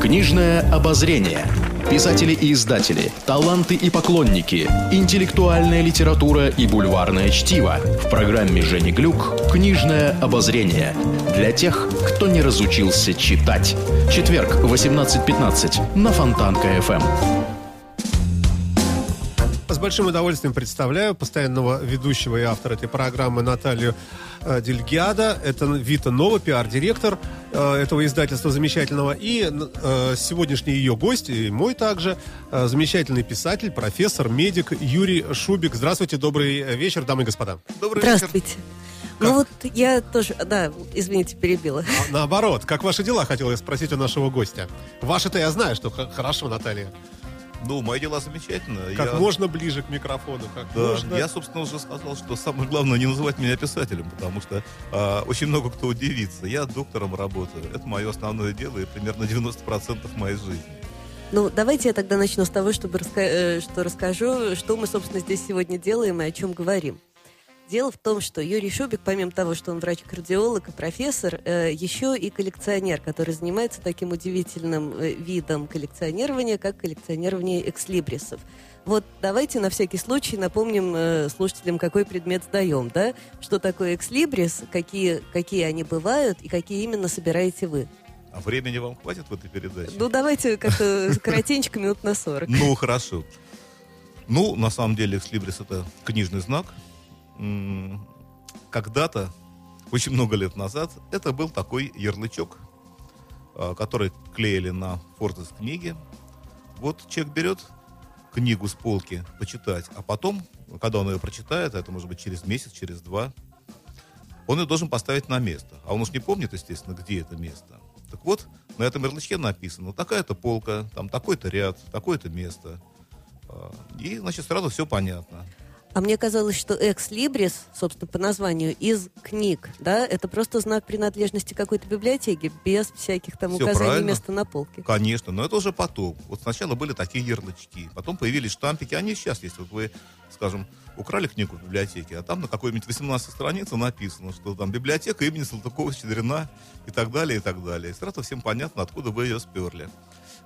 Книжное обозрение. Писатели и издатели, таланты и поклонники, интеллектуальная литература и бульварное чтиво. В программе Жени Глюк «Книжное обозрение». Для тех, кто не разучился читать. Четверг, 18.15 на Фонтанка-ФМ. С большим удовольствием представляю постоянного ведущего и автора этой программы Наталью э, Дельгядо. Это Вита Нова, пиар-директор э, этого издательства замечательного. И э, сегодняшний ее гость, и мой также, замечательный писатель, профессор, медик Юрий Шубик. Здравствуйте, добрый вечер, дамы и господа. Добрый Здравствуйте. Как? Ну вот я тоже, да, извините, перебила. А, наоборот, как ваши дела, хотел я спросить у нашего гостя. Ваши-то я знаю, что хорошо, Наталья. Ну, мои дела замечательно. Как я... можно ближе к микрофону, как да, можно. Я, собственно, уже сказал, что самое главное не называть меня писателем, потому что э, очень много кто удивится. Я доктором работаю. Это мое основное дело и примерно 90% моей жизни. Ну, давайте я тогда начну с того, чтобы раска... Э, что расскажу, что мы, собственно, здесь сегодня делаем и о чем говорим. Дело в том, что Юрий Шубик, помимо того, что он врач-кардиолог и профессор, э, еще и коллекционер, который занимается таким удивительным э, видом коллекционирования, как коллекционирование экслибрисов. Вот давайте на всякий случай напомним э, слушателям, какой предмет сдаем, да? Что такое экслибрис, какие, какие они бывают и какие именно собираете вы. А времени вам хватит в этой передаче? Ну, давайте как-то коротенько, минут на 40. Ну, хорошо. Ну, на самом деле, экслибрис — это книжный знак, когда-то, очень много лет назад, это был такой ярлычок, а, который клеили на форзес книги. Вот человек берет книгу с полки почитать, а потом, когда он ее прочитает, это может быть через месяц, через два, он ее должен поставить на место. А он уж не помнит, естественно, где это место. Так вот, на этом ярлычке написано, такая-то полка, там такой-то ряд, такое-то место. А, и, значит, сразу все понятно. А мне казалось, что экс-либрис, собственно, по названию, из книг, да, это просто знак принадлежности какой-то библиотеки, без всяких там Все указаний правильно. места на полке. Конечно, но это уже потом. Вот сначала были такие ярлычки, потом появились штампики, они сейчас есть. Вот вы, скажем, украли книгу в библиотеке, а там на какой-нибудь 18 странице написано, что там библиотека имени Салтыкова-Щедрина и так далее, и так далее. И сразу всем понятно, откуда вы ее сперли.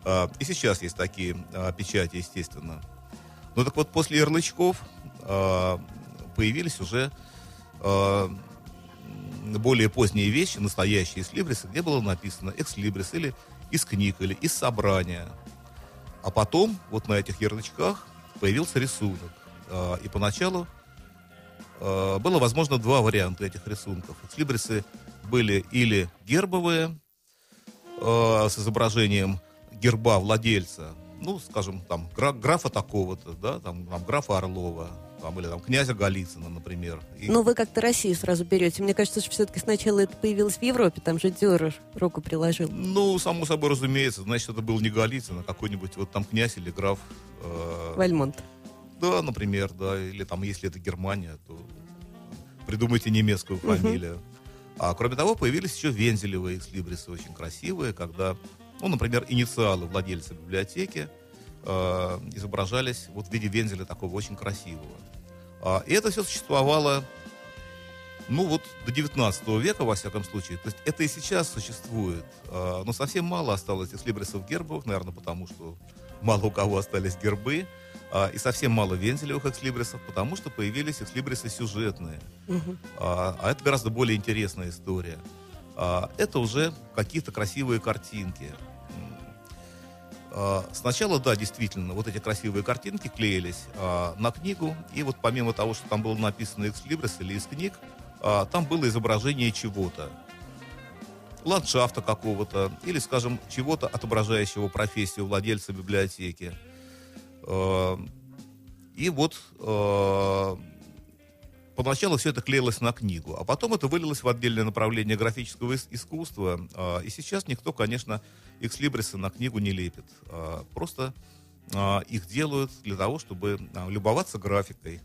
А, и сейчас есть такие а, печати, естественно. Ну так вот, после ярлычков э, появились уже э, более поздние вещи, настоящие из Либриса, где было написано экс-либрис или из книг, или из собрания. А потом вот на этих ярлычках появился рисунок. Э, и поначалу было возможно два варианта этих рисунков. Экслибрисы были или гербовые, с изображением герба владельца, ну, скажем, там, графа такого-то, да, там, там, графа Орлова, там, или там князя Голицына, например. И... Ну, вы как-то Россию сразу берете. Мне кажется, что все-таки сначала это появилось в Европе, там же Дюрер руку приложил. Ну, само собой разумеется. Значит, это был не Голицын, а какой-нибудь вот там князь или граф... Э... Вальмонт. Да, например, да. Или там, если это Германия, то придумайте немецкую фамилию. Uh-huh. А кроме того, появились еще вензелевые экслибрисы, очень красивые, когда ну, например, инициалы владельца библиотеки э, изображались вот в виде вензеля такого очень красивого. А, и это все существовало, ну вот, до 19 века, во всяком случае. То есть это и сейчас существует. А, но совсем мало осталось экслибрисов гербовых, наверное, потому что мало у кого остались гербы. А, и совсем мало вензелевых экслибрисов, потому что появились экслибрисы сюжетные. Угу. А, а это гораздо более интересная история. А, это уже какие-то красивые картинки. А, сначала, да, действительно, вот эти красивые картинки клеились а, на книгу, и вот помимо того, что там было написано «Экслибрис» или из книг, там было изображение чего-то. Ландшафта какого-то, или, скажем, чего-то, отображающего профессию владельца библиотеки. И вот поначалу все это клеилось на книгу, а потом это вылилось в отдельное направление графического искусства. А, и сейчас никто, конечно, экслибрисы на книгу не лепит. А, просто а, их делают для того, чтобы любоваться графикой.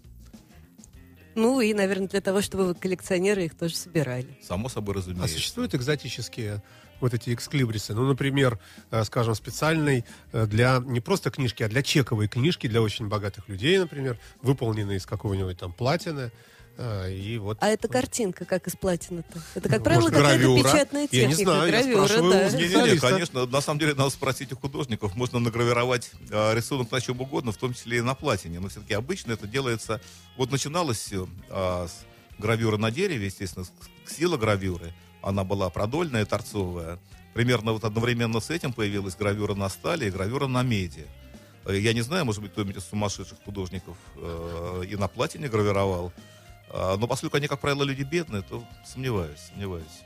Ну и, наверное, для того, чтобы коллекционеры их тоже собирали. Само собой разумеется. А существуют экзотические вот эти эксклибрисы. Ну, например, э, скажем, специальный э, для не просто книжки, а для чековой книжки для очень богатых людей, например, выполненный из какого-нибудь там платины. Э, И вот А эта картинка как из платины-то? Это, как Ну, правило, может, какая-то гравюра? печатная Я не техника. знаю, я гравюра, спрашиваю да. у Не-не-не, Специалиста. конечно, на самом деле надо спросить у художников. Можно награвировать э, рисунок на чем угодно, в том числе и на платине. Но все-таки обычно это делается... Вот начиналось все с гравюры на дереве, естественно, сила гравюры. Она была продольная, торцовая. Примерно вот одновременно с этим появилась гравюра на стали и гравюра на меди. Э, Я не знаю, может быть, кто-нибудь из сумасшедших художников э, и на платине гравировал. А, Но поскольку они, как правило, люди бедные, то сомневаюсь, сомневаюсь.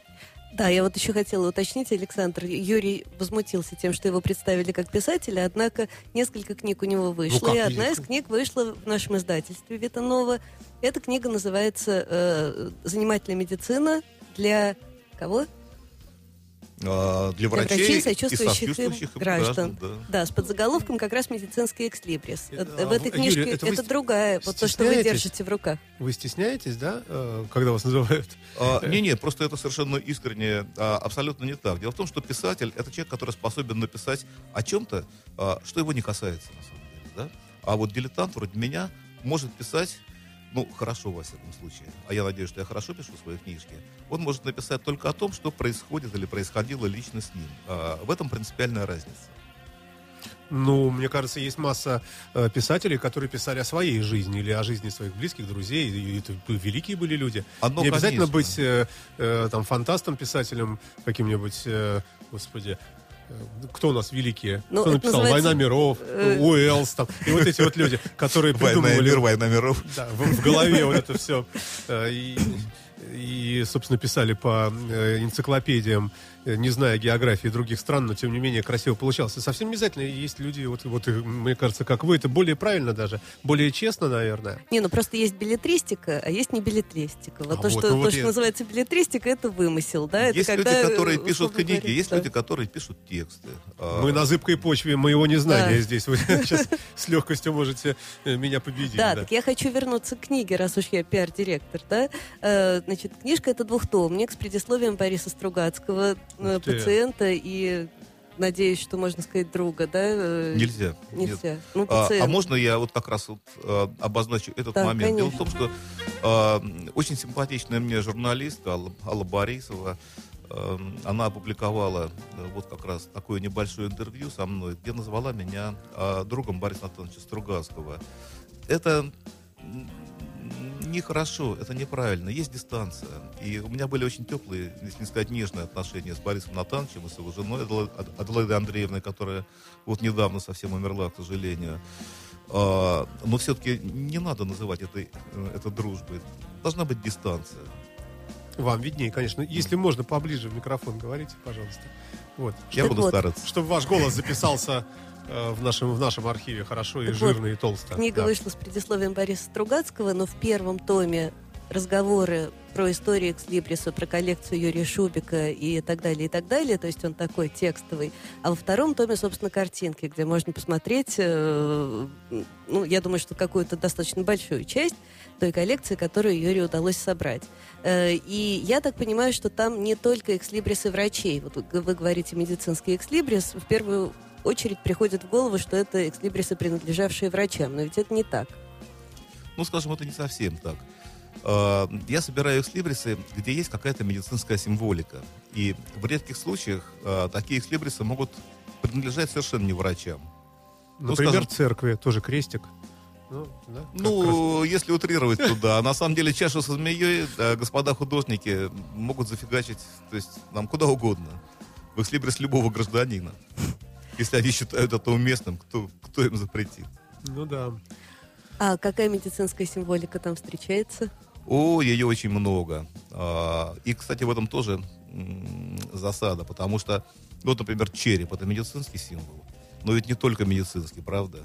Да, я вот еще хотела уточнить, Александр. Юрий возмутился тем, что его представили как писателя, однако несколько книг у него вышло. Ну и одна из книг вышла в нашем издательстве Витанова. Эта книга называется э, «Занимательная медицина для кого? А, Для Для врачей, врачей, и сочувствующих им сочувствующих им граждан. да. Да, с подзаголовком как раз «Медицинский экслибрис». Э, Э, а В этой книжке Юрий, это это, вы другая, вот то, что вы держите в руках. Вы стесняетесь, да, э, когда вас называют? А, Не-не, просто это совершенно искренне, а, абсолютно не так. Дело в том, что писатель — это человек, который способен написать о чем-то, а, что его не касается, на самом деле. Да? А вот дилетант вроде меня может писать, ну, хорошо, во всяком случае, а я надеюсь, что я хорошо пишу свои книжки, он может написать только о том, что происходит или происходило лично с ним. А, В этом принципиальная разница. Ну, мне кажется, есть масса э, писателей, которые писали о своей жизни или о жизни своих близких, друзей. И это великие были люди. Одно, Не обязательно конечно. быть э, э, там фантастом, писателем, каким-нибудь, э, господи, кто у нас великие? Ну, кто написал называется, «Война миров», э, Уэллс, там, и вот эти вот люди, которые Война придумывали... мир, война миров. Да, в, в голове вот это все. И, и, собственно, писали по э, энциклопедиям, э, не зная географии других стран, но, тем не менее, красиво получалось. И совсем не обязательно есть люди, вот, вот, мне кажется, как вы, это более правильно даже, более честно, наверное. Не, ну просто есть билетристика, а есть не билетристика. Вот А то, вот, что, ну то, вот что я- называется билетристика, это вымысел, да? Это Есть люди, когда, которые э, пишут книги, говоря, есть да. люди, которые пишут тексты. А, Мы на зыбкой почве моего незнания Да. здесь. Вы сейчас с легкостью можете э, меня победить. Да, так я хочу вернуться к книге, раз уж я пиар-директор, да. Э, значит, книжка это двухтомник с предисловием Бориса Стругацкого, э, Ух ты. пациента и, надеюсь, что можно сказать, друга, да? э, Нельзя. Нет. Нельзя. Ну, А, пациент. а можно я вот как раз вот, э, обозначу этот Да, момент? Дело в конечно. том, что э, очень симпатичная мне журналист Алла, Алла Борисова, она опубликовала вот как раз такое небольшое интервью со мной, где назвала меня другом Бориса Анатольевича Стругацкого. Это нехорошо, это неправильно. Есть дистанция. И у меня были очень теплые, если не сказать нежные отношения с Борисом Натановичем и с его женой Адела- Ад- Аделаидой Андреевной, которая вот недавно совсем умерла, к сожалению. А, но все-таки не надо называть этой, э, это дружбой. Должна быть дистанция. Вам виднее, конечно. Если можно, поближе в микрофон говорите, пожалуйста. Вот. Я Так буду стараться. Чтобы ваш голос записался в, нашем, в нашем архиве хорошо и Так вот, жирно, и толсто. Книга Да. вышла с предисловием Бориса Стругацкого, но в первом томе разговоры про историю экслибриса, про коллекцию Юрия Шубика и так далее, и так далее. То есть он такой текстовый. А во втором томе, собственно, картинки, где можно посмотреть, э, ну, я думаю, что какую-то достаточно большую часть той коллекции, которую Юрию удалось собрать. Э, и я так понимаю, что там не только экслибрисы врачей. Вот вы говорите медицинский экслибрис, в первую очередь приходит в голову, что это экслибрисы, принадлежавшие врачам. Но ведь это не так. Ну, скажем, это не совсем так. А, Я собираю экслибрисы, где есть какая-то медицинская символика. И в редких случаях а, такие экслибрисы могут принадлежать совершенно не врачам. Ну, Например, скажем- церкви, тоже крестик. Ну, да, раз. Ну, если утрировать, то да. На самом деле чашу со змеей э, господа художники могут зафигачить, то есть нам куда угодно. В экслибрис любого гражданина. Если они считают это уместным, кто, кто им запретит? Ну да. А какая медицинская символика там встречается? О, ее очень много. А, И, кстати, в этом тоже засада, потому что, ну, вот, например, череп это медицинский символ. Но ведь не только медицинский, правда?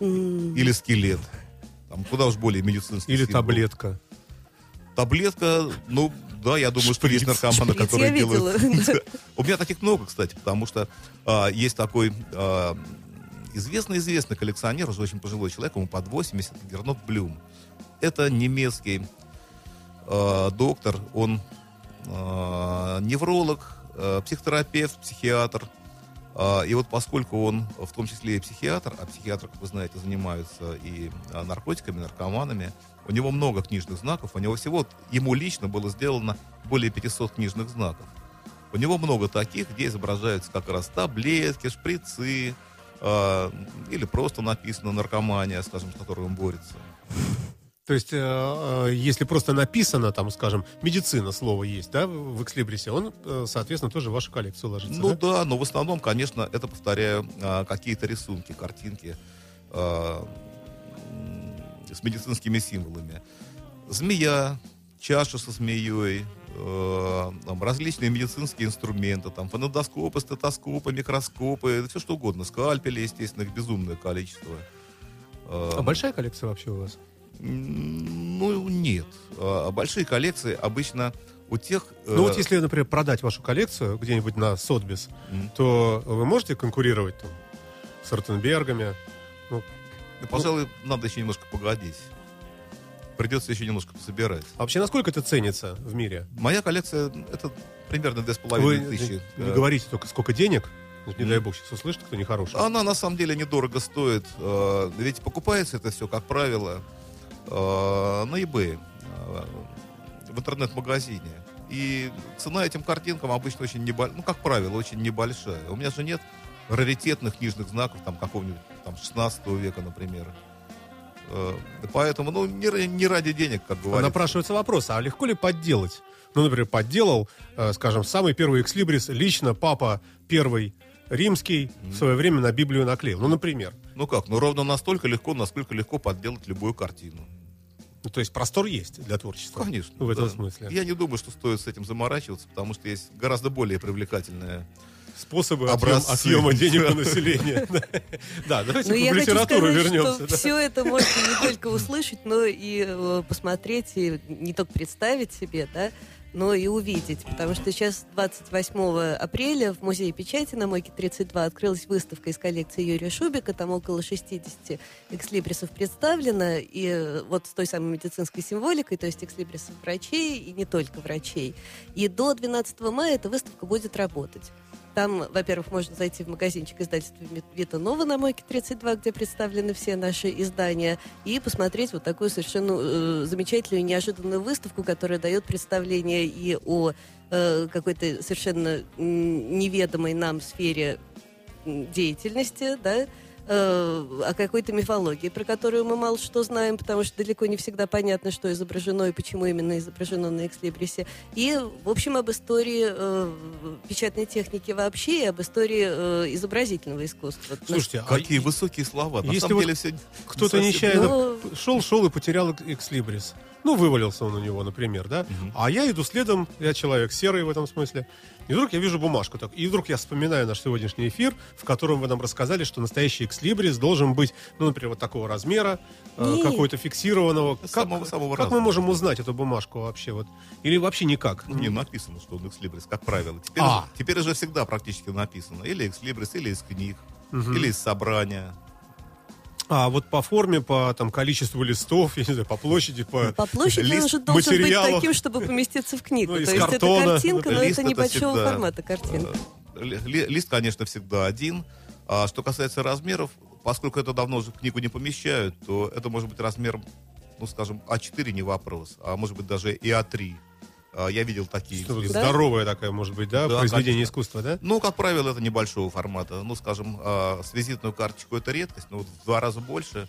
М, Или скелет. Там куда уж более медицинский Или символ. таблетка. Таблетка, ну, да, я думаю, что есть наркоманы, которые делают... У меня таких много, кстати, потому что а, есть такой а, известный-известный коллекционер, уже очень пожилой человек, ему под 80, Гернот Блюм. Это немецкий а, доктор, он а, невролог, психотерапевт, психиатр. А, И вот поскольку он в том числе и психиатр, а психиатры, как вы знаете, занимаются и а, наркотиками, наркоманами, у него много книжных знаков, у него всего, ему лично было сделано более 500 книжных знаков. У него много таких, где изображаются как раз таблетки, шприцы, а, или просто написано наркомания, скажем, с которой он борется. То есть, э, э, если просто написано, там, скажем, медицина слово есть, да, в экслибрисе, он, э, соответственно, тоже в вашу коллекцию ложится, Ну да? да, но в основном, конечно, это, повторяю, какие-то рисунки, картинки с медицинскими символами. Змея, чаша со змеей, э, там, различные медицинские инструменты, там, фонодоскопы, стетоскопы, микроскопы, все что угодно, скальпели, естественно, их безумное количество. Э, А большая коллекция вообще у вас? Ну, нет. А Большие коллекции обычно у тех... э, Ну вот если, например, продать вашу коллекцию где-нибудь на Сотбис, Мгм. то вы можете конкурировать там с Ротенбергами? Ну, Ну, пожалуй, надо еще немножко погодить. Придется еще немножко пособирать. а вообще насколько это ценится в мире? Моя коллекция это примерно две с Вы половиной тысячи. не Э, говорите только сколько денег, не дай Мгм. бог сейчас услышит, кто нехороший. Она на самом деле недорого стоит. Э, Ведь покупается это все, как правило, на eBay, э, в интернет-магазине. И цена этим картинкам обычно очень небольшая, ну, как правило, очень небольшая. У меня же нет раритетных книжных знаков, там, какого-нибудь, там, 16 века, например. Э, Поэтому, ну, не, не ради денег, как говорится. Напрашивается вопрос, а легко ли подделать? Ну, например, подделал, э, скажем, самый первый экслибрис лично папа первый римский в свое время на Библию наклеил. Ну, например. Ну как, ну ровно настолько легко, насколько легко подделать любую картину. Ну, то есть простор есть для творчества. Конечно. В этом да. смысле. Я не думаю, что стоит с этим заморачиваться, потому что есть гораздо более привлекательная. Способы Образцы. отъем- отъема денег у населения. Да, давайте Ну, в хочу литературу вернемся. все это можно не только услышать, но и э, посмотреть, и не только представить себе, да, но и увидеть. Потому что сейчас 28 апреля в Музее печати на Мойке 32 открылась выставка из коллекции Юрия Шубика. Там около 60 экслибрисов представлено. И э, вот с той самой медицинской символикой, то есть экслибрисов врачей и не только врачей. И до 12 мая эта выставка будет работать. Там, во-первых, можно зайти в магазинчик издательства Вита Нова на Мойке 32, где представлены все наши издания, и посмотреть вот такую совершенно э, замечательную неожиданную выставку, которая дает представление и о э, какой-то совершенно неведомой нам сфере деятельности, да, э, о какой-то мифологии, про которую мы мало что знаем, потому что далеко не всегда понятно, что изображено и почему именно изображено на экслибрисе. И, в общем, об истории э, печатной техники вообще и об истории э, изобразительного искусства. Слушайте, а Какие высокие слова. На если самом вот деле все кто-то нечаянно Ну- шел, шел и потерял эк- экслибрис. Ну, вывалился он у него, например, да? А я иду следом, я человек серый в этом смысле. И вдруг я вижу бумажку. Так, и вдруг я вспоминаю наш сегодняшний эфир, в котором вы нам рассказали, что настоящий экслибрис должен быть, ну, например, вот такого размера, э, какой-то фиксированного. Как, Самого- самого как мы можем узнать эту бумажку вообще? Вот? Или вообще никак? Не написано, что он экслибрис, как правило. Теперь, А. уже, теперь уже всегда практически написано. Или экслибрис, или из книг, или из собрания. А вот по форме, по там, количеству листов, я не знаю, по площади, по... По площади он лист же должен быть материалов. таким, чтобы поместиться в книгу. Ну, То есть картона. это картинка, но Лист это небольшого всегда, формата картинка. э, ли- ли- Лист, конечно, всегда один. А что касается размеров, поскольку это давно уже в книгу не помещают, то это может быть размером, ну, скажем, А4 не вопрос, а может быть даже и А3. А, Я видел такие. Что. Да? Здоровая такая, может быть, да, Да, произведение конечно. искусства, да? Ну, как правило, это небольшого формата. Ну, скажем, а, с визитную карточку это редкость, но вот в два раза больше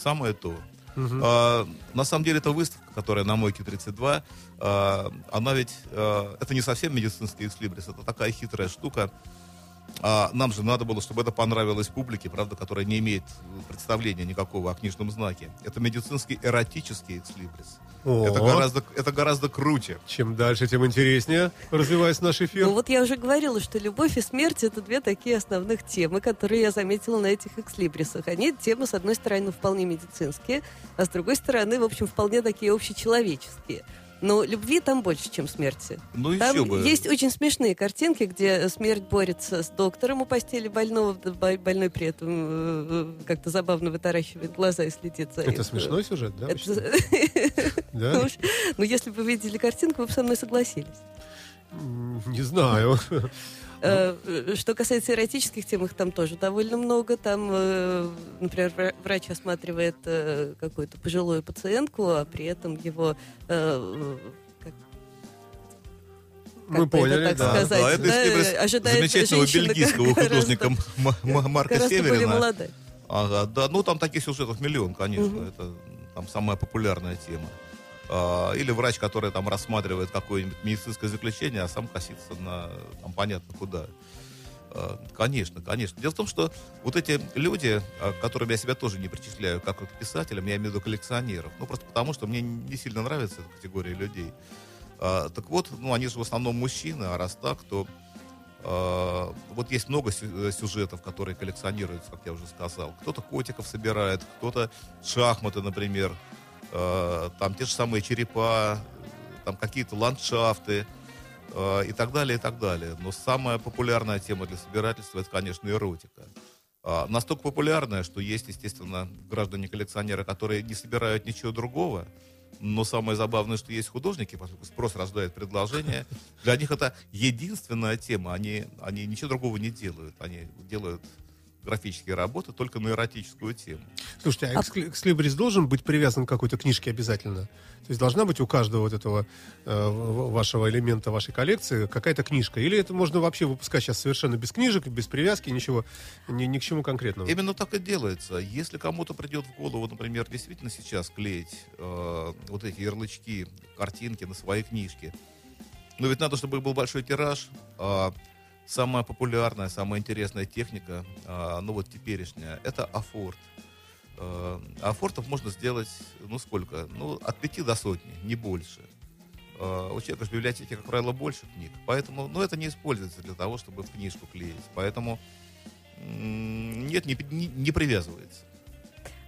самое то. А, на самом деле, эта выставка, которая на Мойке 32, а, она ведь, а, это не совсем медицинский экслибрис, это такая хитрая штука. А нам же надо было, чтобы это понравилось публике, правда, которая не имеет представления никакого о книжном знаке. Это медицинский эротический экслибрис. Это гораздо, это гораздо круче. Чем дальше, тем интереснее развивается наш эфир. Ну вот я уже говорила, что любовь и смерть это две такие основных темы, которые я заметила на этих экслибрисах. Они темы, с одной стороны, вполне медицинские, а с другой стороны, в общем, вполне такие общечеловеческие. Но любви там больше, чем смерти. Ну, еще Там бы. есть очень смешные картинки, где смерть борется с доктором у постели больного, больной при этом э, э, как-то забавно вытаращивает глаза и следит за Это их. смешной сюжет, да? Это- Ну, Да? уж- Ну, если бы вы видели картинку, вы бы со мной согласились. Не знаю. Э, э, Что касается эротических тем, их там тоже довольно много. Там, э, например, вра- врач осматривает какую-то пожилую пациентку, а при этом его как- Мы бы это поняли, так да. сказать, да, это да, Сливрес ожидает замечательного бельгийского художника Марка гораздо более Северина. Ага, да, ну там таких сюжетов миллион, конечно. Мгм. Это там самая популярная тема. А, или врач, который там рассматривает какое-нибудь медицинское заключение, а сам косится на там понятно куда. А, Конечно, конечно. Дело в том, что вот эти люди, а, к которым я себя тоже не причисляю как к писателям, я имею в виду коллекционеров, ну просто потому, что мне не сильно нравится эта категория людей. А, Так вот, ну они же в основном мужчины, а раз так, то а, вот есть много э, сюжетов, которые коллекционируются, как я уже сказал. Кто-то котиков собирает, кто-то шахматы, например, а, там те же самые черепа, там какие-то ландшафты а, и так далее, и так далее. Но самая популярная тема для собирательства это, конечно, эротика. А, Настолько популярная, что есть, естественно, граждане-коллекционеры, которые не собирают ничего другого, но самое забавное, что есть художники, поскольку спрос рождает предложение. Для них это единственная тема. Они, они ничего другого не делают. Они делают графические работы только на эротическую тему. Слушайте, а экскли- экслибрис должен быть привязан к какой-то книжке обязательно? То есть должна быть у каждого вот этого э, вашего элемента вашей коллекции какая-то книжка? Или это можно вообще выпускать сейчас совершенно без книжек, без привязки, ничего, ни, ни к чему конкретному? Именно так и делается. Если кому-то придет в голову, например, действительно сейчас клеить э, вот эти ярлычки, картинки на свои книжки, но ведь надо, чтобы был большой тираж. а самая популярная, самая интересная техника, а, ну вот теперешняя, это афорт. Э, Афортов можно сделать, ну сколько? Ну, от пяти до сотни, не больше. Э, У человека в библиотеке, как правило, больше книг. Поэтому, ну, это не используется для того, чтобы в книжку клеить. Поэтому нет, не, не- не привязывается.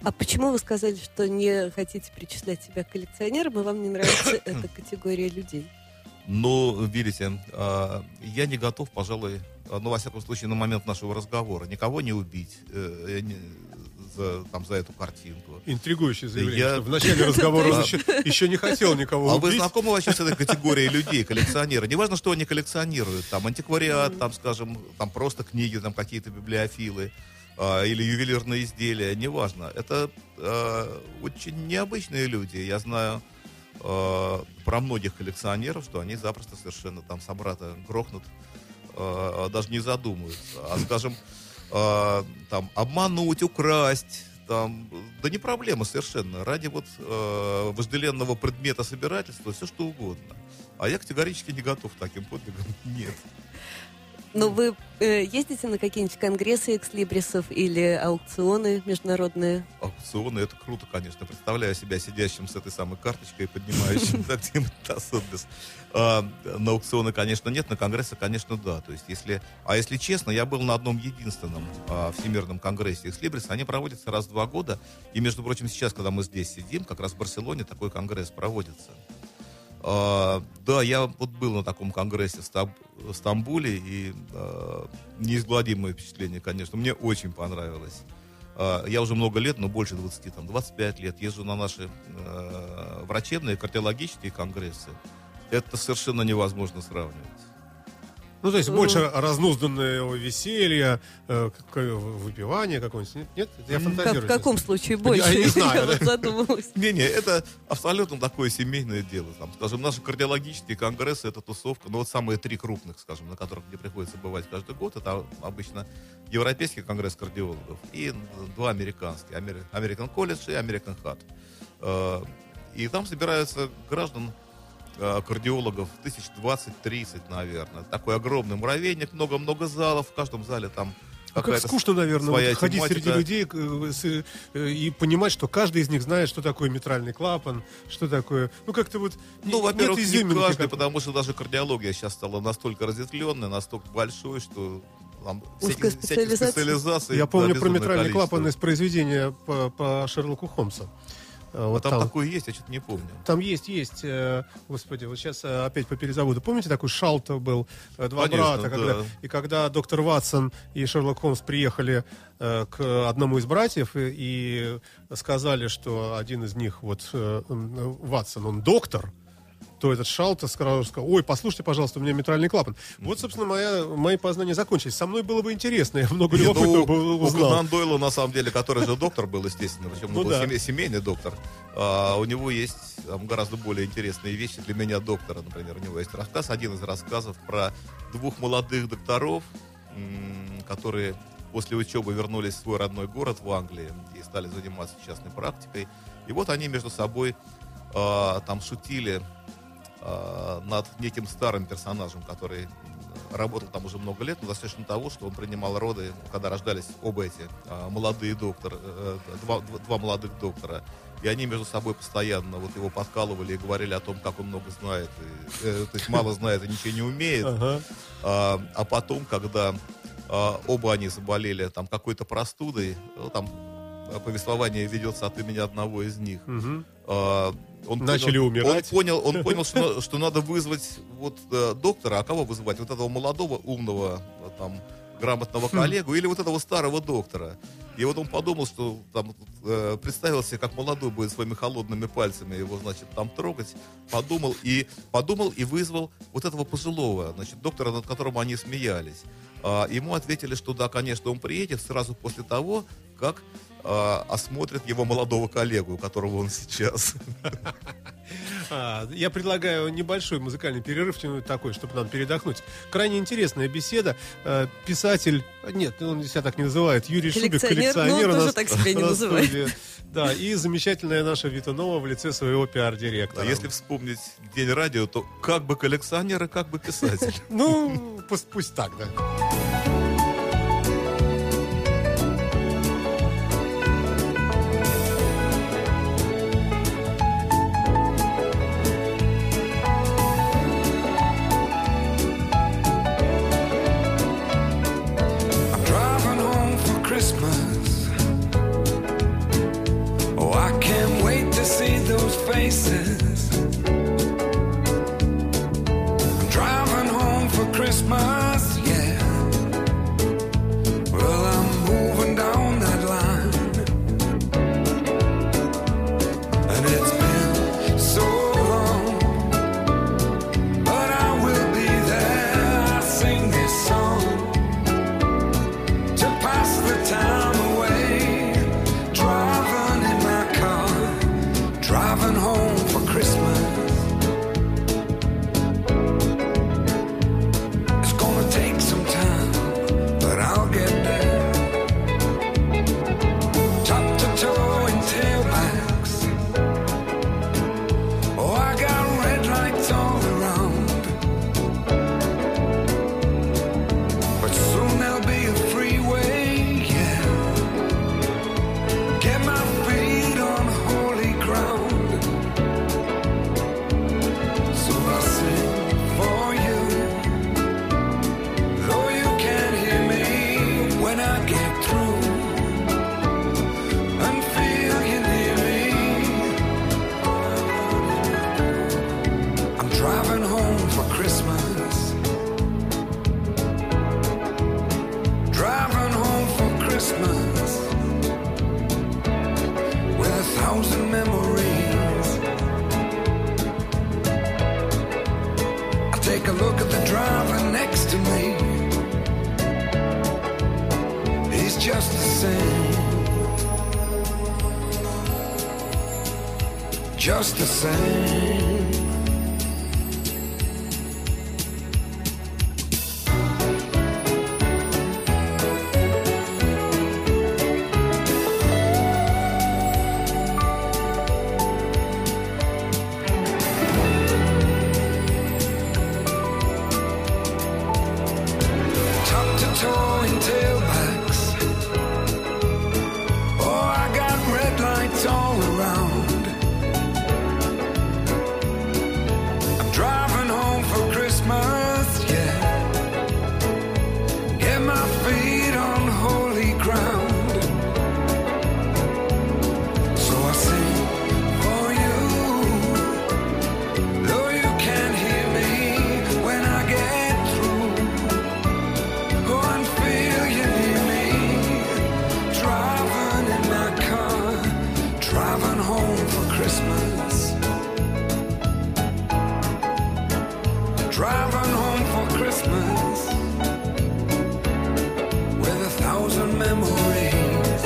А почему вы сказали, что не хотите причислять себя к коллекционерам, и вам не нравится эта категория людей? Но, видите, а, я не готов, пожалуй, а, ну, во всяком случае, на момент нашего разговора, никого не убить э, не- за, там, за эту картинку. Интригующее заявление, Я- что в начале разговора он еще, еще не хотел никого А вы убить. знакомы вообще с этой категорией людей, коллекционеры? Неважно, что они коллекционируют, там антиквариат, там, скажем, там просто книги, там какие-то библиофилы а, или ювелирные изделия, неважно. Это очень необычные люди. Я знаю а, про многих коллекционеров, что они запросто совершенно там собрата грохнут, а, даже не задумываются. А, скажем, а, там обмануть, украсть, там, да не проблема совершенно. Ради вот э, вожделенного предмета собирательства все что угодно. А я категорически не готов к таким подвигам. Нет. Но вы э, ездите на какие-нибудь конгрессы экслибрисов или аукционы международные? Аукционы это круто, конечно. Представляю себя сидящим с этой самой карточкой и поднимающим Тассотбес. А, На аукционы, конечно, нет, на конгрессы, конечно, да. То есть, если, а если честно, я был на одном единственном а, всемирном конгрессе Экслибриса. Они проводятся раз в два года. И, между прочим, сейчас, когда мы здесь сидим, как раз в Барселоне такой конгресс проводится. А, да, я вот был на таком конгрессе в Стам- в Стамбуле, и а, неизгладимое впечатление, конечно. Мне очень понравилось. А, Я уже много лет, но больше 20, там, 25 лет езжу на наши э, врачебные, кардиологические конгрессы. Это совершенно невозможно сравнивать. Ну, то есть больше разнузданного веселья, э, выпивание какое-нибудь. Нет? Нет? Я Как- фантазирую. в каком случае Я больше? не знаю, вот да. задумалась. Не-не, это абсолютно такое семейное дело. Там, скажем, наши кардиологические конгрессы, это тусовка, ну вот самые три крупных, скажем, на которых мне приходится бывать каждый год, это обычно Европейский конгресс кардиологов и два американских, Амери- American College и American Heart. Э, И там собираются граждан кардиологов тысяч 20-30, наверное. Такой огромный муравейник, много-много залов. В каждом зале там Ну, как скучно, наверное, вот ходить тематика. среди людей э, э, и понимать, что каждый из них знает, что такое митральный клапан, что такое... Ну, как-то вот... Ну, во-первых, не изюминки каждый, как- потому что даже кардиология сейчас стала настолько разветвленной, настолько большой, что там Узкая всяких, специализация. специализаций. Я помню про митральный количество. клапан из произведения по, по Шерлоку Холмсу. Э, Вот там, там, такое есть, я что-то не помню. там есть, есть, э, господи, вот сейчас э, опять по перезаводу. Помните, такой Шалто был, два Конечно, брата, когда, да. и когда доктор Ватсон и Шерлок Холмс приехали к одному из братьев и, и сказали, что один из них, вот Ватсон, он доктор, то этот шалт сказал, сказал, ой, послушайте, пожалуйста, у меня митральный клапан. Вот, собственно, моя, мои познания закончились. Со мной было бы интересно, я много Нет, любопытного ну, бы у узнал. Конан Дойла, на самом деле, который же доктор был, естественно, причем Ну был да. семей- семейный доктор, а, у него есть там, гораздо более интересные вещи для меня доктора, например, у него есть рассказ, один из рассказов про двух молодых докторов, которые после учебы вернулись в свой родной город в Англии и стали заниматься частной практикой. И вот они между собой а, там шутили а, над неким старым персонажем, который м, работал там уже много лет, но достаточно того, что он принимал роды, когда рождались оба эти а, молодые доктор, э, два, два- два молодых доктора. И они между собой постоянно вот его подкалывали и говорили о том, как он много знает, и, э, то есть мало знает и ничего не умеет. Ага. А, а потом, когда а, оба они заболели там какой-то простудой, ну, там повествование ведется от имени одного из них. Мгм. А, он Начали понял, умирать. Он понял, он понял что, что надо вызвать вот э, доктора, а кого вызывать? Вот этого молодого, умного, там, грамотного Хм. коллегу или вот этого старого доктора. И вот он подумал, что там э, представил себе, как молодой будет своими холодными пальцами его, значит, там трогать. Подумал и подумал и вызвал вот этого пожилого, значит, доктора, над которым они смеялись. А, ему ответили, что да, конечно, он приедет сразу после того, как а, осмотрит его молодого коллегу, у которого он сейчас. А, я предлагаю небольшой музыкальный перерыв такой, чтобы нам передохнуть. Крайне интересная беседа. Э, Писатель, нет, он себя так не называет, Юрий Шубик, Коллекционер, ну, у тоже так себя не называет. Да, и замечательная наша Вита Нова в лице своего А пиар-директора. если вспомнить День радио, то как бы коллекционер и как бы писатель. Ну, пусть так, да. places. The same. return home for Christmas with a thousand memories.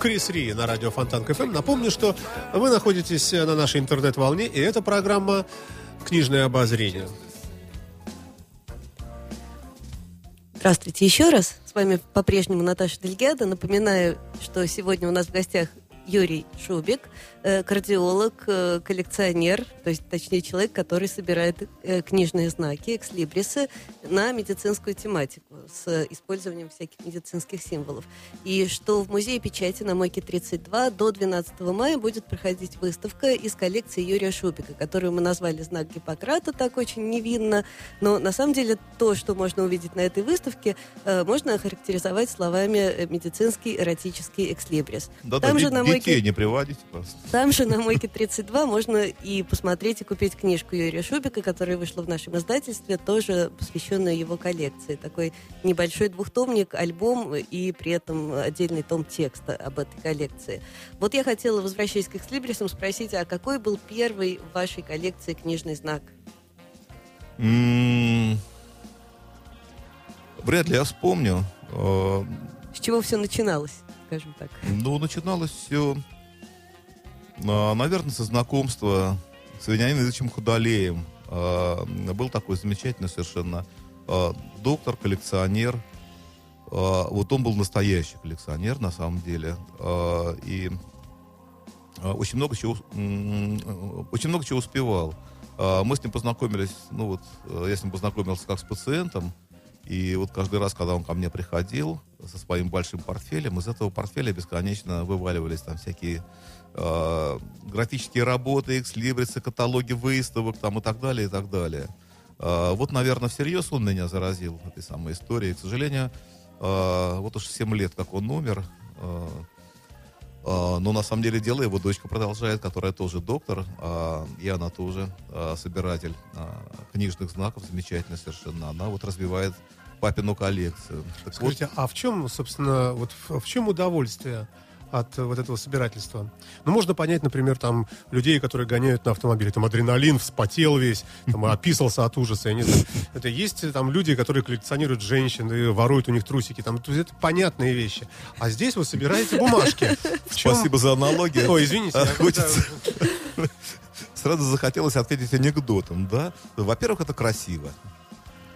Крис Ри на радио Фонтан КФМ. Напомню, что вы находитесь на нашей интернет-волне, и это программа «Книжное обозрение». Здравствуйте еще раз. С вами по-прежнему Наташа Дельгяда. Напоминаю, что сегодня у нас в гостях Юрий Шубик, кардиолог, э, коллекционер, то есть, точнее, человек, который собирает э, книжные знаки, экслибрисы на медицинскую тематику с использованием всяких медицинских символов. И что в Музее печати на Мойке 32 до 12 мая будет проходить выставка из коллекции Юрия Шубика, которую мы назвали «Знак Гиппократа», так очень невинно, но на самом деле то, что можно увидеть на этой выставке, э, можно охарактеризовать словами э, медицинский эротический экслибрис. Да-да, Там же на Мойке детей не приводите, просто. Там же на Мойке 32 можно и посмотреть, и купить книжку Юрия Шубика, которая вышла в нашем издательстве, тоже посвященную его коллекции. Такой небольшой двухтомник, альбом и при этом отдельный том текста об этой коллекции. Вот я хотела, возвращаясь к экслибрисам, спросить, а какой был первый в вашей коллекции книжный знак? Вряд ли я вспомню. Э, С чего все начиналось, скажем так? Ну, начиналось все, наверное, со знакомства с Вениамином Ильичем Худолеем. А, Был такой замечательный совершенно а, доктор, коллекционер. А, Вот он был настоящий коллекционер, на самом деле. А, И а, очень много чего, очень много чего успевал. А, Мы с ним познакомились, ну вот, я с ним познакомился как с пациентом, и вот каждый раз, когда он ко мне приходил со своим большим портфелем, из этого портфеля бесконечно вываливались там всякие э, графические работы, экслибрисы, каталоги выставок там и так далее, и так далее. Э, вот, наверное, всерьез он меня заразил этой самой историей. К сожалению, э, вот уж 7 лет, как он умер, Но на самом деле дело его дочка продолжает, которая тоже доктор, а, и она тоже собиратель а, книжных знаков, замечательно совершенно. Она вот развивает папину коллекцию. Так вот, Скажите, а в чем, собственно, вот в чем удовольствие от э, вот этого собирательства? Ну, можно понять, например, там, людей, которые гоняют на автомобиле, там, адреналин, вспотел весь, там, описался от ужаса, я не знаю. Это есть э, там люди, которые коллекционируют женщин и воруют у них трусики, там, то есть это понятные вещи. А здесь вы собираете бумажки. Спасибо за аналогию. Ой, извините. А, Сразу захотелось ответить анекдотом, да? Во-первых, это красиво.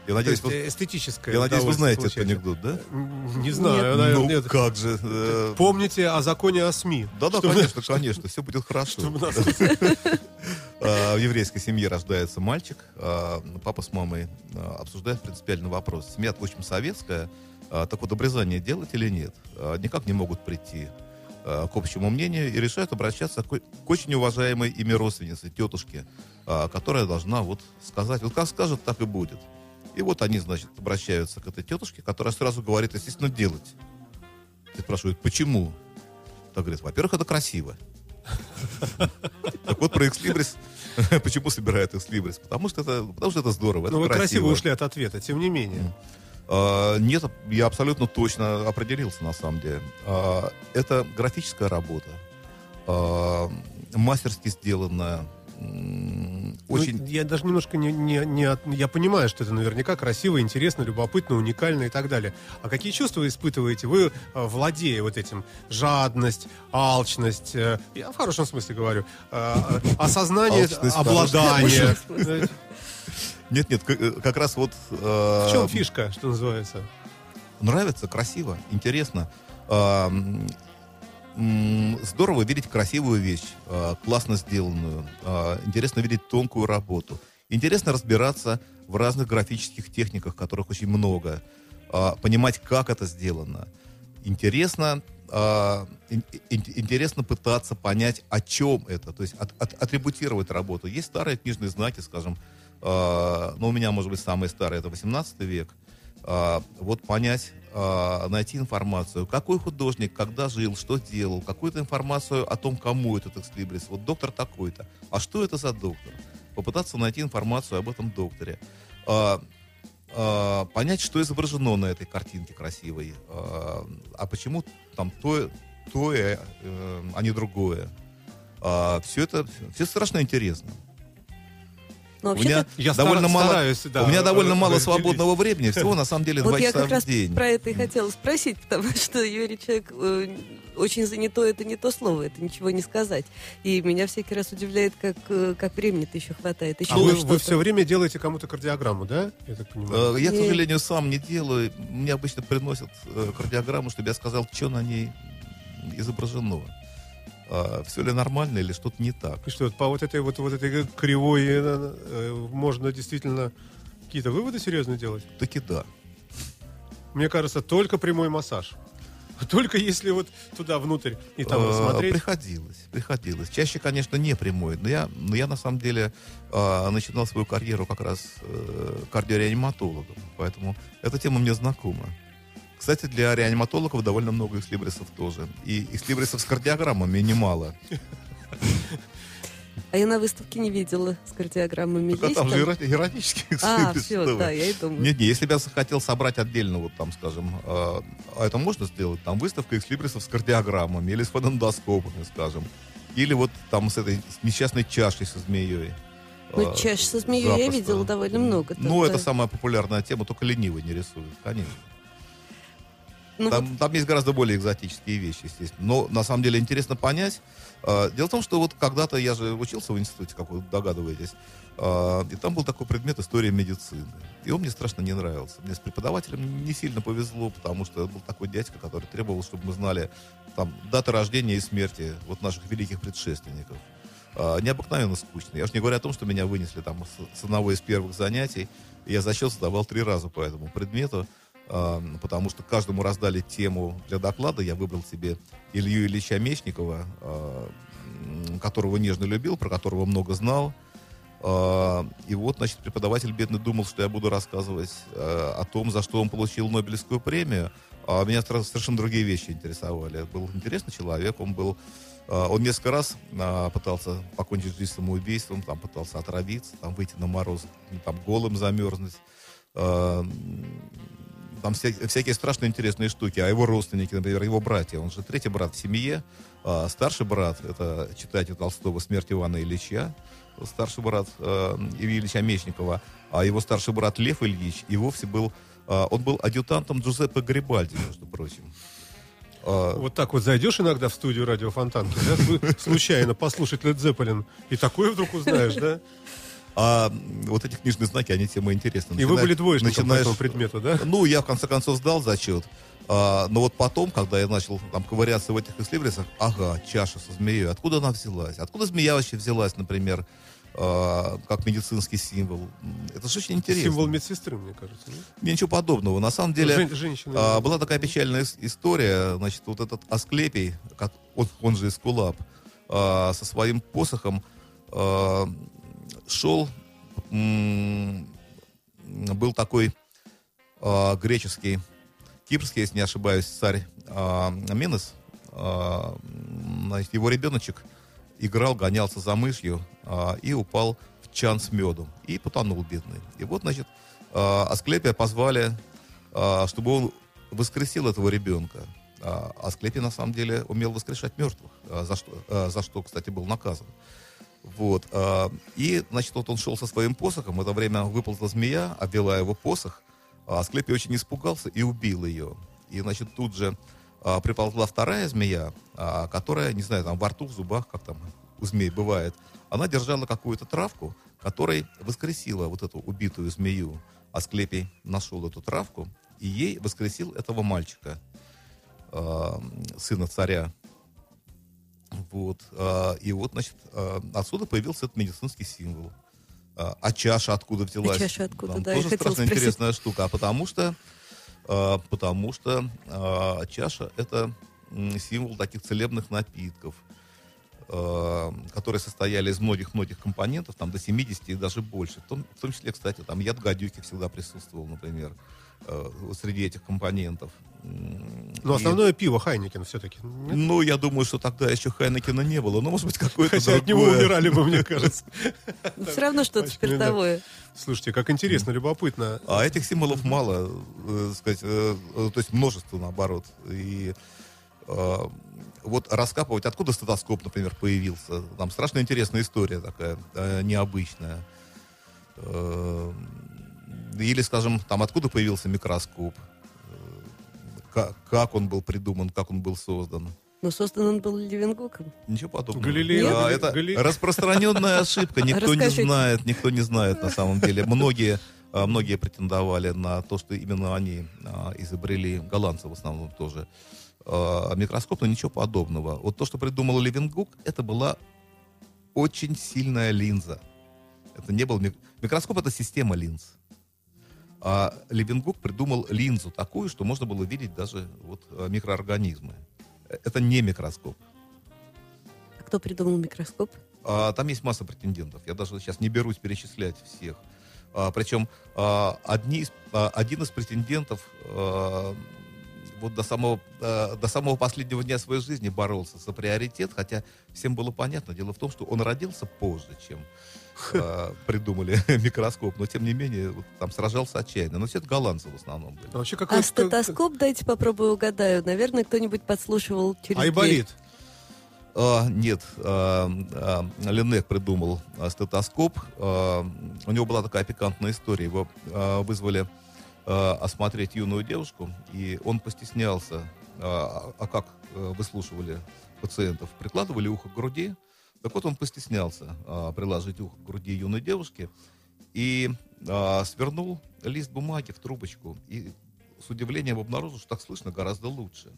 Я То надеюсь, есть вы, э, эстетическое я надеюсь, вы знаете этот анекдот, да? Не знаю, наверное, ну, нет. как же. э, Помните о законе о СМИ. Да-да, конечно, конечно, все будет хорошо. А, В еврейской семье рождается мальчик, а, папа с мамой а, обсуждают принципиальный вопрос. Семья, в общем, советская, так вот, обрезание делать или нет? Никак не могут прийти к общему мнению и решают обращаться к очень уважаемой ими родственнице, тетушке, которая должна вот сказать, вот как скажет, так и будет. И вот они, значит, обращаются к этой тетушке, которая сразу говорит, естественно, делать. И спрашивают, почему? Так говорит, во-первых, это красиво. Так вот про экслибрис. Почему собирают экслибрис? Потому что это, потому что это здорово, Ну, вы красиво красиво. ушли от ответа, тем не менее. А, Нет, я абсолютно точно определился на самом деле. А, Это графическая работа, а, мастерски сделанная, Ну, очень я даже немножко не, не, не от- я понимаю, что это наверняка красиво, интересно, любопытно, уникально и так далее. А какие чувства испытываете вы, э, владея вот этим? Жадность, алчность, э, я в хорошем смысле говорю, э, осознание, обладание. Нет, нет, как раз вот... В чем фишка, что называется? Нравится, красиво, интересно. Здорово видеть красивую вещь, а, классно сделанную. А, Интересно видеть тонкую работу. Интересно разбираться в разных графических техниках, которых очень много. А, Понимать, как это сделано. Интересно, ин- ин- интересно пытаться понять, о чем это. То есть от- от- атрибутировать работу. Есть старые книжные знаки, скажем, а, ну, у меня, может быть, самые старые, это 18 век. А, вот понять, а, найти информацию, какой художник, когда жил, что делал, какую-то информацию о том, кому этот экслибрис. Вот доктор такой-то. А что это за доктор? Попытаться найти информацию об этом докторе. А, понять, что изображено на этой картинке красивой. А, а почему там то, то э, а не другое. все это все страшно интересно. Но У меня Я довольно стара- мало, стараюсь, да, у меня довольно мало свободного времени, всего на самом деле вот два я часа как раз в день. про это и хотела спросить, потому что Юрий человек э, очень занятой, это не то слово, это ничего не сказать. И меня всякий раз удивляет, как, э, как времени-то еще хватает. Еще А вы, вы все время делаете кому-то кардиограмму, да? Я так понимаю. Э, Я, к сожалению, сам не делаю. Мне обычно приносят э, кардиограмму, чтобы я сказал, что на ней изображено. Все ли нормально или что-то не так. И что, по вот этой вот, вот этой кривой э, э, можно действительно какие-то выводы серьезные делать? Таки да. Мне кажется, только прямой массаж. Только если вот туда внутрь и там Э, смотреть. Приходилось, приходилось. Чаще, конечно, не прямой, но я, но я на самом деле э, начинал свою карьеру как раз э, кардиореаниматологом, поэтому эта тема мне знакома. Кстати, для реаниматологов довольно много экслибрисов тоже. И экслибрисов с кардиограммами немало. А я на выставке не видела с кардиограммами. Так, а там же там? эро- эротические А, все, да, я и думаю. Нет, нет, если бы я хотел собрать отдельно, вот там, скажем, э, а это можно сделать, там выставка экслибрисов с кардиограммами или с фонендоскопами, скажем. Или вот там с этой несчастной чашей со змеей. Ну, Э, чаш со змеей я видела довольно много. там, Ну, да. это самая популярная тема, только ленивый не рисует, конечно. Ну, вот Там, там есть гораздо более экзотические вещи, естественно. Но на самом деле интересно понять. э, Дело в том, что вот когда-то я же учился в институте, как вы догадываетесь, э, и там был такой предмет история медицины. И он мне страшно не нравился. Мне с преподавателем не сильно повезло, потому что был такой дядька, который требовал, чтобы мы знали там даты рождения и смерти вот наших великих предшественников. Э, Необыкновенно скучно. Я уж не говорю о том, что меня вынесли там с, с одного из первых занятий. Я зачет сдавал три раза по этому предмету. А, потому что каждому раздали тему для доклада. Я выбрал себе Илью Ильича Мечникова, а, м, которого нежно любил, про которого много знал. А, И вот, значит, преподаватель бедный думал, что я буду рассказывать а, о том, за что он получил Нобелевскую премию. А меня совершенно другие вещи интересовали. Был интересный человек, он был... а, Он несколько раз пытался покончить жизнь самоубийством, там пытался отравиться, там выйти на мороз, там голым замерзнуть. Там вся- всякие страшно интересные штуки. А его родственники, например, его братья, он же третий брат в семье. А старший брат, это читатель Толстого «Смерть Ивана Ильича», старший брат э, Ильи Ильича Мечникова, а его старший брат Лев Ильич и вовсе был, а, он был адъютантом Джузеппе Гарибальди, между прочим. А, Вот так вот зайдешь иногда в студию радио Фонтанки, да, слу- случайно послушать Лед Зеппелин, и такое вдруг узнаешь, да? А, вот эти книжные знаки, они тема интересны. И вы Начинаешь- были двоечником начинаешь- этому предмету, да? Ну, я в конце концов сдал зачет. А, но вот потом, когда я начал там ковыряться в этих экслибрисах, ага, чаша со змеей, откуда она взялась? Откуда змея вообще взялась, например, а, как медицинский символ? Это же очень интересно. Символ медсестры, мне кажется. нет? Ничего подобного. На самом деле, Жен- женщины. а, была такая печальная ис- история. Значит, вот этот Асклепий, как, он, он же Эскулап, а, со своим посохом а, шел, был такой а, греческий, кипрский, если не ошибаюсь, царь а, Минос. А, его ребеночек играл, гонялся за мышью и упал в чан с медом. И потонул, бедный. И вот, значит, Асклепия позвали, чтобы он воскресил этого ребенка. Асклепий, на самом деле, умел воскрешать мертвых, за что, за что, кстати, был наказан. Вот. а, И, значит, вот он шел со своим посохом, в это время выползла змея, обвела его посох, а Асклепий очень испугался и убил ее. И, значит, тут же а, приползла вторая змея, а, которая, не знаю, там во рту, в зубах, как там у змей бывает, она держала какую-то травку, которой воскресила вот эту убитую змею. Асклепий нашел эту травку и ей воскресил этого мальчика, а, сына царя. Вот. а, И вот, значит, а, отсюда появился этот медицинский символ. А а чаша откуда взялась? А чаша откуда, Там да, тоже страшно спросить. интересная штука. А потому что, потому что чаша это символ таких целебных напитков, которые состояли из многих-многих компонентов, там до 70 и даже больше. В том, в том числе, кстати, там яд гадюки всегда присутствовал, например, среди этих компонентов. Но и- основное пиво Хайникен все-таки. нет? ну, я думаю, что тогда еще Хайнекена не было. Ну, может быть, какое-то Хотя от него другое. умирали бы, мне кажется. Все равно что-то спиртовое. Слушайте, как интересно, любопытно. А этих символов мало, э, сказать, э, э, то есть множество, наоборот. И э, вот раскапывать, откуда стетоскоп, например, появился. Там страшно интересная история такая, э, необычная. Или, скажем, там откуда появился микроскоп, Э, ка- как он был придуман, как он был создан. Но создан он был Левенгуком. Ничего подобного. Галилей- А, это Галилей- распространенная ошибка. Никто не знает, никто не знает на самом деле. Многие, а, многие претендовали на то, что именно они а, изобрели, голландцы в основном тоже, а, микроскоп, но ничего подобного. Вот то, что придумал Левенгук, это была очень сильная линза. Это не был мик- микроскоп, это система линз. А Левенгук придумал линзу такую, что можно было видеть даже вот а, микроорганизмы. Э, Это не микроскоп. А кто придумал микроскоп? А, Там есть масса претендентов. Я даже сейчас не берусь перечислять всех. А, Причем а, одни из- а, один из претендентов а, вот до самого, а, до самого последнего дня своей жизни боролся за приоритет, хотя всем было понятно. Дело в том, что он родился позже, чем придумали микроскоп, но тем не менее вот там сражался отчаянно. Но все это голландцы в основном были. А вообще А стетоскоп, дайте попробую угадаю. Наверное, кто-нибудь подслушивал через. Айболит. А, нет, а, а, Ленек придумал стетоскоп. А, у него была такая пикантная история. Его а, вызвали а, осмотреть юную девушку, и он постеснялся. А, а как а, выслушивали пациентов? Прикладывали ухо к груди. Так вот, он постеснялся а, приложить ухо к груди юной девушки и а, свернул лист бумаги в трубочку. И с удивлением обнаружил, что так слышно гораздо лучше.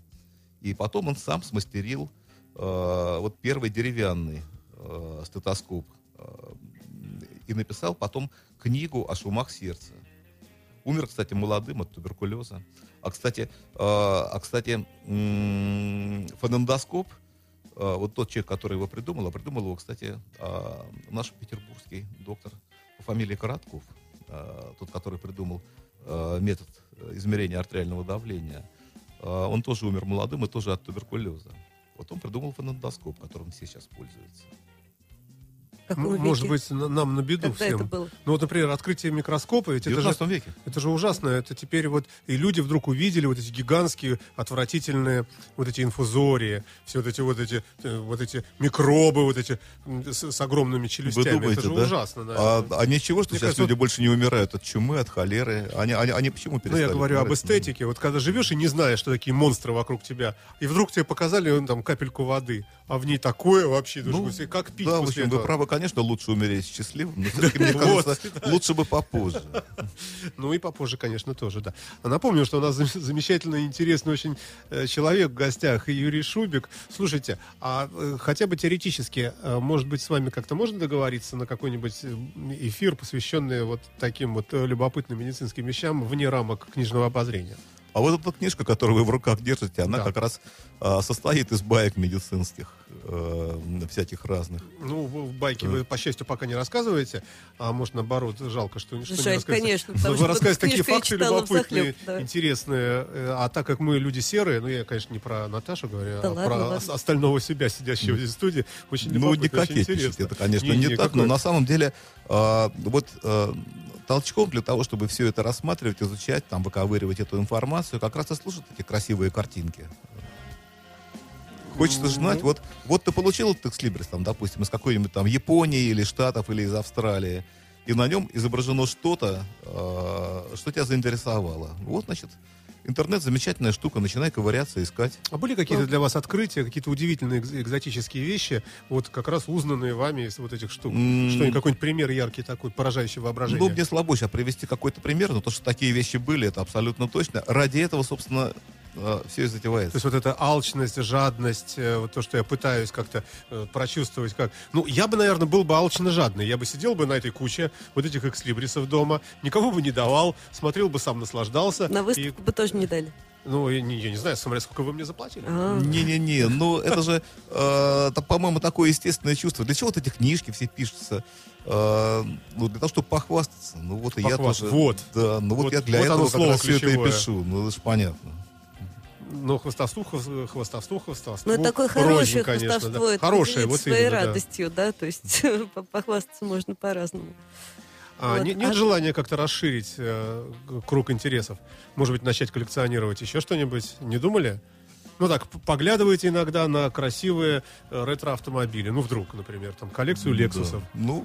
И потом он сам смастерил э, вот первый деревянный э, стетоскоп э, и написал потом книгу о шумах сердца. Умер, кстати, молодым от туберкулеза. А, кстати, э, а, кстати фонендоскоп, вот тот человек, который его придумал, а придумал его, кстати, э, наш петербургский доктор по фамилии Коротков, э, тот, который придумал метод измерения артериального давления. Он тоже умер молодым и тоже от туберкулеза. Вот он придумал фонендоскоп, которым все сейчас пользуются. В каком М- веке? Может быть, на- нам на беду Когда всем. это было? Ну вот, например, открытие микроскопа, ведь В это же, 19 веке. это же ужасно. Это теперь вот и люди вдруг увидели вот эти гигантские, отвратительные вот эти инфузории, все вот эти вот эти э, вот эти микробы, вот эти с, с огромными челюстями. Вы думаете, это же да? ужасно, да. А, а ничего, что Мне сейчас кажется, люди вот- больше не умирают от чумы, от холеры? Они, они, они почему Ну, перестали? я говорю об умирать? эстетике. Вот когда живешь и не знаешь, что такие монстры вокруг тебя, и вдруг тебе показали ну, там капельку воды, а в ней такое вообще, Ну, думаешь, «Господи, как пить да, в после общем, вы этого?» правы, конечно, лучше умереть счастливым, но все-таки, мне кажется, лучше бы попозже. Ну и попозже, конечно, тоже, да. А напомню, что у нас зам- замечательный, интересный очень э, человек в гостях, Юрий Шубик. Слушайте, а э, хотя бы теоретически, э, может быть, с вами как-то можно договориться на какой-нибудь эфир, посвященный вот таким вот любопытным медицинским вещам вне рамок книжного обозрения? А вот эта книжка, которую вы в руках держите, она Да. как раз а, состоит из баек медицинских, э, всяких разных. Ну, вы в байке вы, по счастью, пока не рассказываете, а может, наоборот, жалко, что, что не Жаль, рассказываете. конечно, Но потому вы что рассказываете такие факты любопытные, взахлеб, да. интересные. Э, А так как мы люди серые, ну, я, конечно, не про Наташу говорю, Да а ладно, про ладно. ос- остального себя, сидящего здесь в студии, очень Ну, не очень интересно. это, конечно, Не, не, не, так, но на самом деле а, вот а, толчком для того, чтобы все это рассматривать, изучать, там, выковыривать эту информацию, как раз и служат эти красивые картинки. Хочется знать, вот, вот ты получил этот экслибрис, там, допустим, из какой-нибудь там Японии или Штатов или из Австралии, и на нем изображено что-то, а, что тебя заинтересовало. Вот, значит, интернет замечательная штука, начинай ковыряться, искать. А были какие-то для вас открытия, какие-то удивительные экз- экзотические вещи, вот как раз узнанные вами из вот этих штук? М. Что какой-нибудь пример яркий такой, поражающий воображение? Ну, мне слабо сейчас привести какой-то пример, но то, что такие вещи были, это абсолютно точно. Ради этого, собственно, все и То затевается. есть вот эта алчность, жадность, э, вот то, что я пытаюсь как-то э, прочувствовать, как... Ну, я бы, наверное, был бы алчно жадный. Я бы сидел бы на этой куче вот этих экслибрисов дома, никому бы не давал, смотрел бы сам, наслаждался. На И, выставку бы тоже не дали. ну, я не, я не знаю, смотря сколько вы мне заплатили. А, Не-не-не, ну это же, э, это, по-моему, такое естественное чувство. Для чего вот эти книжки все пишутся? Э, ну, для того, чтобы похвастаться. Ну, вот и я тоже. Вот. Да, ну вот, Вот- я для вот этого как раз все это и пишу. Ну, это же понятно. Но хвостовству, хвос- хвостовству, хвостовству. Ну, это такое рознь, хорошее конечно, да. хвостовство. Это Хорошее, вот своей именно, да. радостью, да, то есть по- похвастаться можно по-разному. А, Вот. не- нет А- желания как-то расширить э, круг интересов? Может быть, начать коллекционировать еще что-нибудь? Не думали? Ну так, поглядываете иногда на красивые э, ретро-автомобили. Ну, вдруг, например, там коллекцию Лексусов. Да. Ну,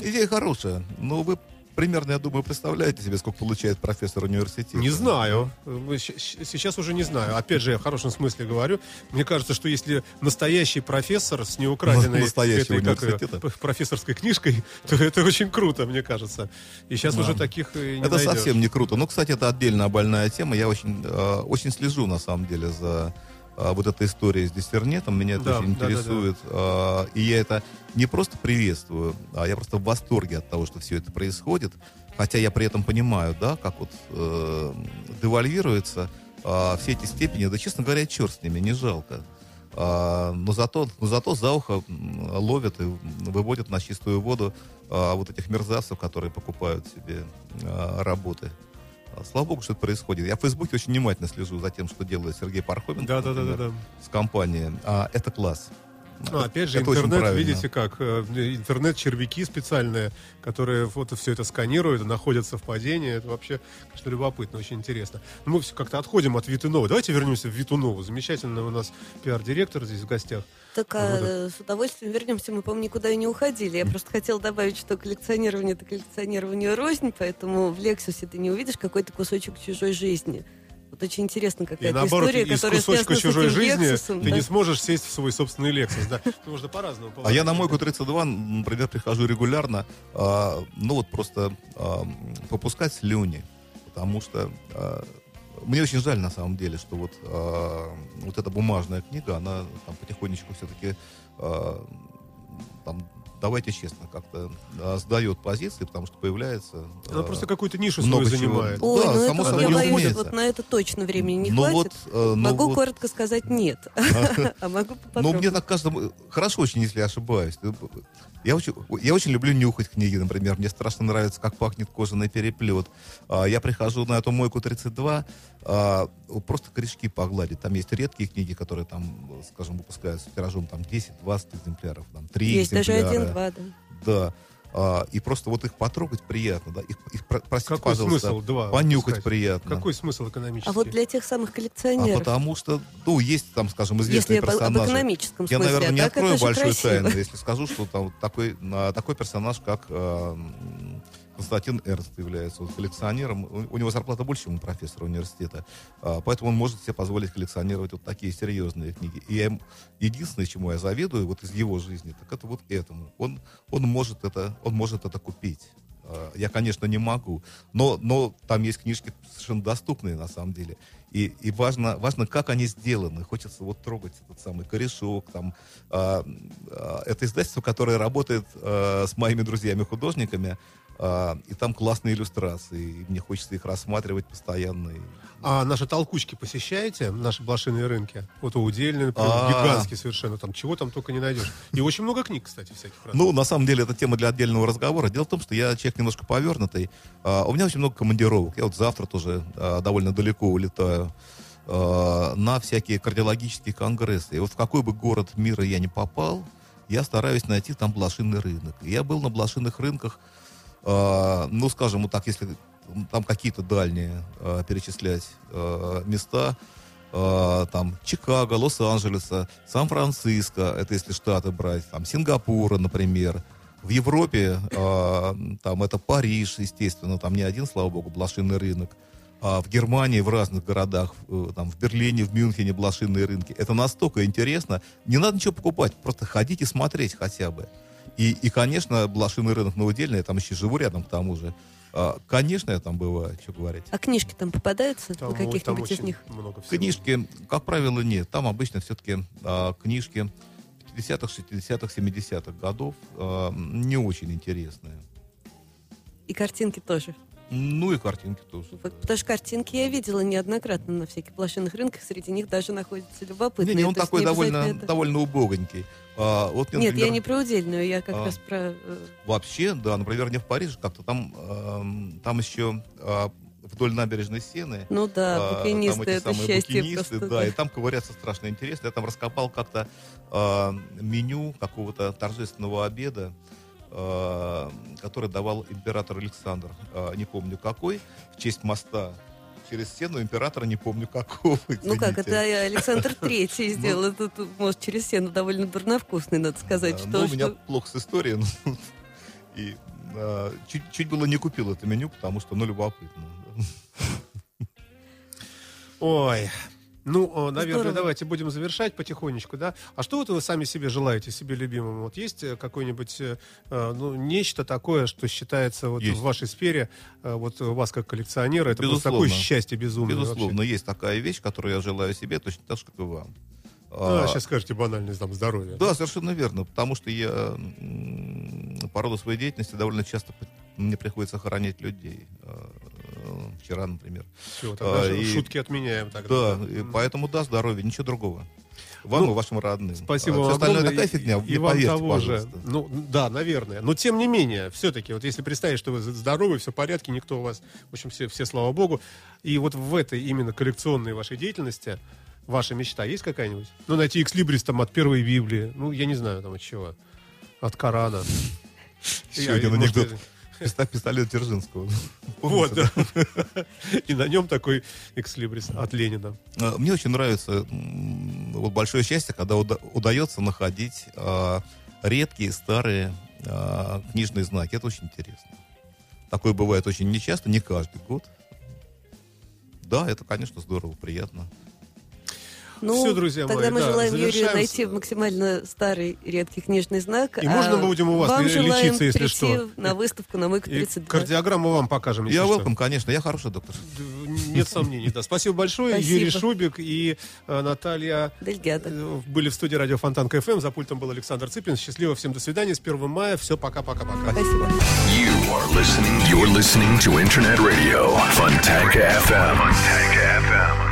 идея хорошая. Но вы примерно, я думаю, представляете себе, сколько получает профессор университета. Не знаю. Э, Сейчас уже не знаю. Опять же, я в хорошем смысле говорю. Мне кажется, что если настоящий профессор с неукраденной Настоящего этой, как п- профессорской книжкой, то это очень круто, мне кажется. И сейчас уже таких и не Это найдешь. совсем не круто. Ну, кстати, это отдельная больная тема. Я очень, э, очень слежу, на самом деле, за э, вот этой историей с диссернетом. Меня это Да, очень да, да, да. интересует. Э, И я это не просто приветствую, а я просто в восторге от того, что все это происходит. Хотя я при этом понимаю, да, как вот э, девальвируется э, все эти степени. Да, честно говоря, черт с ними, не жалко. А, но зато, но зато за ухо ловят и выводят на чистую воду а, вот этих мерзавцев, которые покупают себе а, работы. А, Слава богу, что это происходит. Я в Фейсбуке очень внимательно слежу за тем, что делает Сергей Пархоменко Да, да, да, да, да. с компанией. А, это класс. Ну, опять же, Это интернет, видите как, э, интернет-червяки специальные, которые вот все это сканируют, находят совпадения. Это вообще, конечно, любопытно, очень интересно. Но мы все как-то отходим от Витунова. Давайте вернемся в Витунову. Замечательный у нас пиар-директор здесь в гостях. Так а, с удовольствием вернемся, мы, по-моему, никуда и не уходили. Я просто хотела добавить, что коллекционирование это коллекционирование рознь, поэтому в Лексусе ты не увидишь какой-то кусочек чужой жизни. Вот очень интересно И какая-то наоборот, история, из которая кусочка связана с чужой этим жизни Лексусом, ты да. не сможешь сесть в свой собственный Лексус. Да? Можно по-разному. А я на мойку 32, например, прихожу регулярно, а, ну вот просто а, попускать слюни, потому что а, мне очень жаль на самом деле, что вот, а, вот эта бумажная книга, она там потихонечку все-таки там, давайте честно, как-то а, сдает позиции, потому что появляется... Она а, просто какую-то нишу много свою чего. занимает. Ой, Да, ну само это, собой я боюсь, вот на это точно времени не Ну хватит. вот, э, ну могу вот. коротко сказать нет, а могу Ну, мне так кажется, хорошо очень, если я ошибаюсь. Я очень, я очень люблю нюхать книги, например. Мне страшно нравится, как пахнет кожаный переплет. А, Я прихожу на эту мойку 32, а, просто корешки погладить. Там есть редкие книги, которые там, скажем, выпускаются тиражом там 10-20 экземпляров, там 3 Есть даже экземпляра. один-два, да. Да. А, и просто вот их потрогать приятно, да. Их, их про- простите, Какой пожалуйста, смысл два понюхать выпускать? приятно. Какой смысл экономический? А вот для тех самых А коллекционеров, потому что, ну, есть там, скажем, если известные об, об персонажи. экономическом Я, смысле, наверное, а не открою большую красиво. тайну, если скажу, что там такой, а, такой персонаж, как э, Константин Эрнст является вот коллекционером. У, него зарплата больше, чем у профессора университета. А, поэтому он может себе позволить коллекционировать вот такие серьезные книги. И я единственное, чему я завидую вот из его жизни, так это вот этому. Он, он, может, это, он может это купить. А, Я, конечно, не могу, но, но там есть книжки совершенно доступные на самом деле. И, и важно, важно, как они сделаны. Хочется вот трогать этот самый корешок. Там, а, а, это издательство, которое работает а, с моими друзьями-художниками, и там классные иллюстрации. И мне хочется их рассматривать постоянно. А наши толкучки посещаете? Наши блошиные рынки? Вот удельные, например, А. гигантские совершенно. Там чего там только не найдешь. И очень много книг, кстати, всяких разных. Ну, на самом деле, это тема для отдельного разговора. Дело в том, что я человек немножко повернутый. А, у меня очень много командировок. Я вот завтра тоже а, довольно далеко улетаю а, на всякие кардиологические конгрессы. И вот в какой бы город мира я не попал, я стараюсь найти там блошиный рынок. И я был на блошиных рынках, а, ну, скажем, вот так, если там какие-то дальние а, перечислять а, места, а, там Чикаго, Лос-Анджелеса, Сан-Франциско, это если штаты брать, там Сингапура, например. В Европе а, там это Париж, естественно, там не один, слава богу, блошиный рынок. А в Германии, в разных городах, э, там в Берлине, в Мюнхене блошиные рынки. Это настолько интересно. Не надо ничего покупать, просто ходить и смотреть хотя бы. И, и конечно, блошиный рынок новодельный, я там еще живу рядом к тому же. А, конечно, я там бываю, что говорить. А книжки там попадаются Там, на о- там каких-нибудь из них? много всего. Книжки, как правило, нет. Там обычно все-таки а, книжки 50-х, 60-х, 70-х годов а, не очень интересные. И картинки тоже. Ну и картинки тоже. Потому что картинки я видела неоднократно на всяких блошиных рынках. Среди них даже находятся любопытные. Не, не, он такой не довольно, это- довольно убогонький. А, вот мне, Нет, я например, не про удельную, я как А. раз про... э, Вообще, да, например, не в Париже, как-то там, эм, там еще а, вдоль набережной Сены. Ну да, а, букинисты, там эти это самые счастье букинисты, просто. да, и там ковыряться страшно интересно. Я там раскопал как-то а, меню какого-то торжественного обеда, а, который давал император Александр, а, не помню какой, в честь моста через стену императора не помню какого. Ну как, извините. это Александр Третий сделал. Это, тут, может, через стену довольно дурновкусный, надо сказать. Да, что, ну, у меня плохо с историей. ну, И чуть, чуть было не купил это меню, потому что, ну, любопытно. Ой. Ну, наверное, Здорово. давайте будем завершать потихонечку, да? А что вот вы сами себе желаете, себе любимому? Вот есть э, какое-нибудь, э, э, ну, нечто такое, что считается вот Есть. в вашей сфере, вот у вас как коллекционера, это просто Безусловно. такое счастье безумное Безусловно, вообще. есть такая вещь, которую я желаю себе, точно так же, как и вам. А, А, сейчас скажете банальность, там, здоровье. Да, совершенно верно, потому что я по роду своей деятельности довольно часто мне приходится хоронить людей. Э, Вчера, например. Все, тогда а, же и- шутки отменяем тогда. Да, и поэтому да, здоровье, ничего другого. Вам Ну, и вашим родным. Спасибо А вам остальное такая фигня, И не вам поверьте, того же. пожалуйста. Ну, да, наверное. Но тем не менее, все-таки, вот если представить, что вы здоровы, все в порядке, никто у вас, в общем, все, все слава богу. И вот в этой именно коллекционной вашей деятельности ваша мечта есть какая-нибудь? Ну, найти экслибрис там от первой Библии. Ну, я не знаю, там от чего. От Корана. Еще один может, анекдот. Писта- Пистолет Дзержинского. Вот, да. И на нем такой экслибрис от Ленина. А, Мне очень нравится вот большое счастье, когда уда- удается находить а, редкие старые а, книжные знаки. Это очень интересно. Такое бывает очень нечасто, не каждый год. Да, это, конечно, здорово, приятно. Ну, Всё, друзья тогда мои, мы да, желаем Юрию найти максимально старый редкий книжный знак. И а можно мы будем у вас вам лечиться, если что? на выставку на Мойка И 32. кардиограмму вам покажем, если Я что. welcome, конечно, я хороший доктор. Нет сомнений, да. Спасибо большое. Спасибо. Юрий Шубик и э, Наталья Дельгята. э, были в студии радио Фонтан КФМ. За пультом был Александр Цыпин. Счастливо, всем до свидания. С 1 мая. Все, пока-пока-пока. Спасибо. You are listening. You're listening to Internet Radio, FM. FM.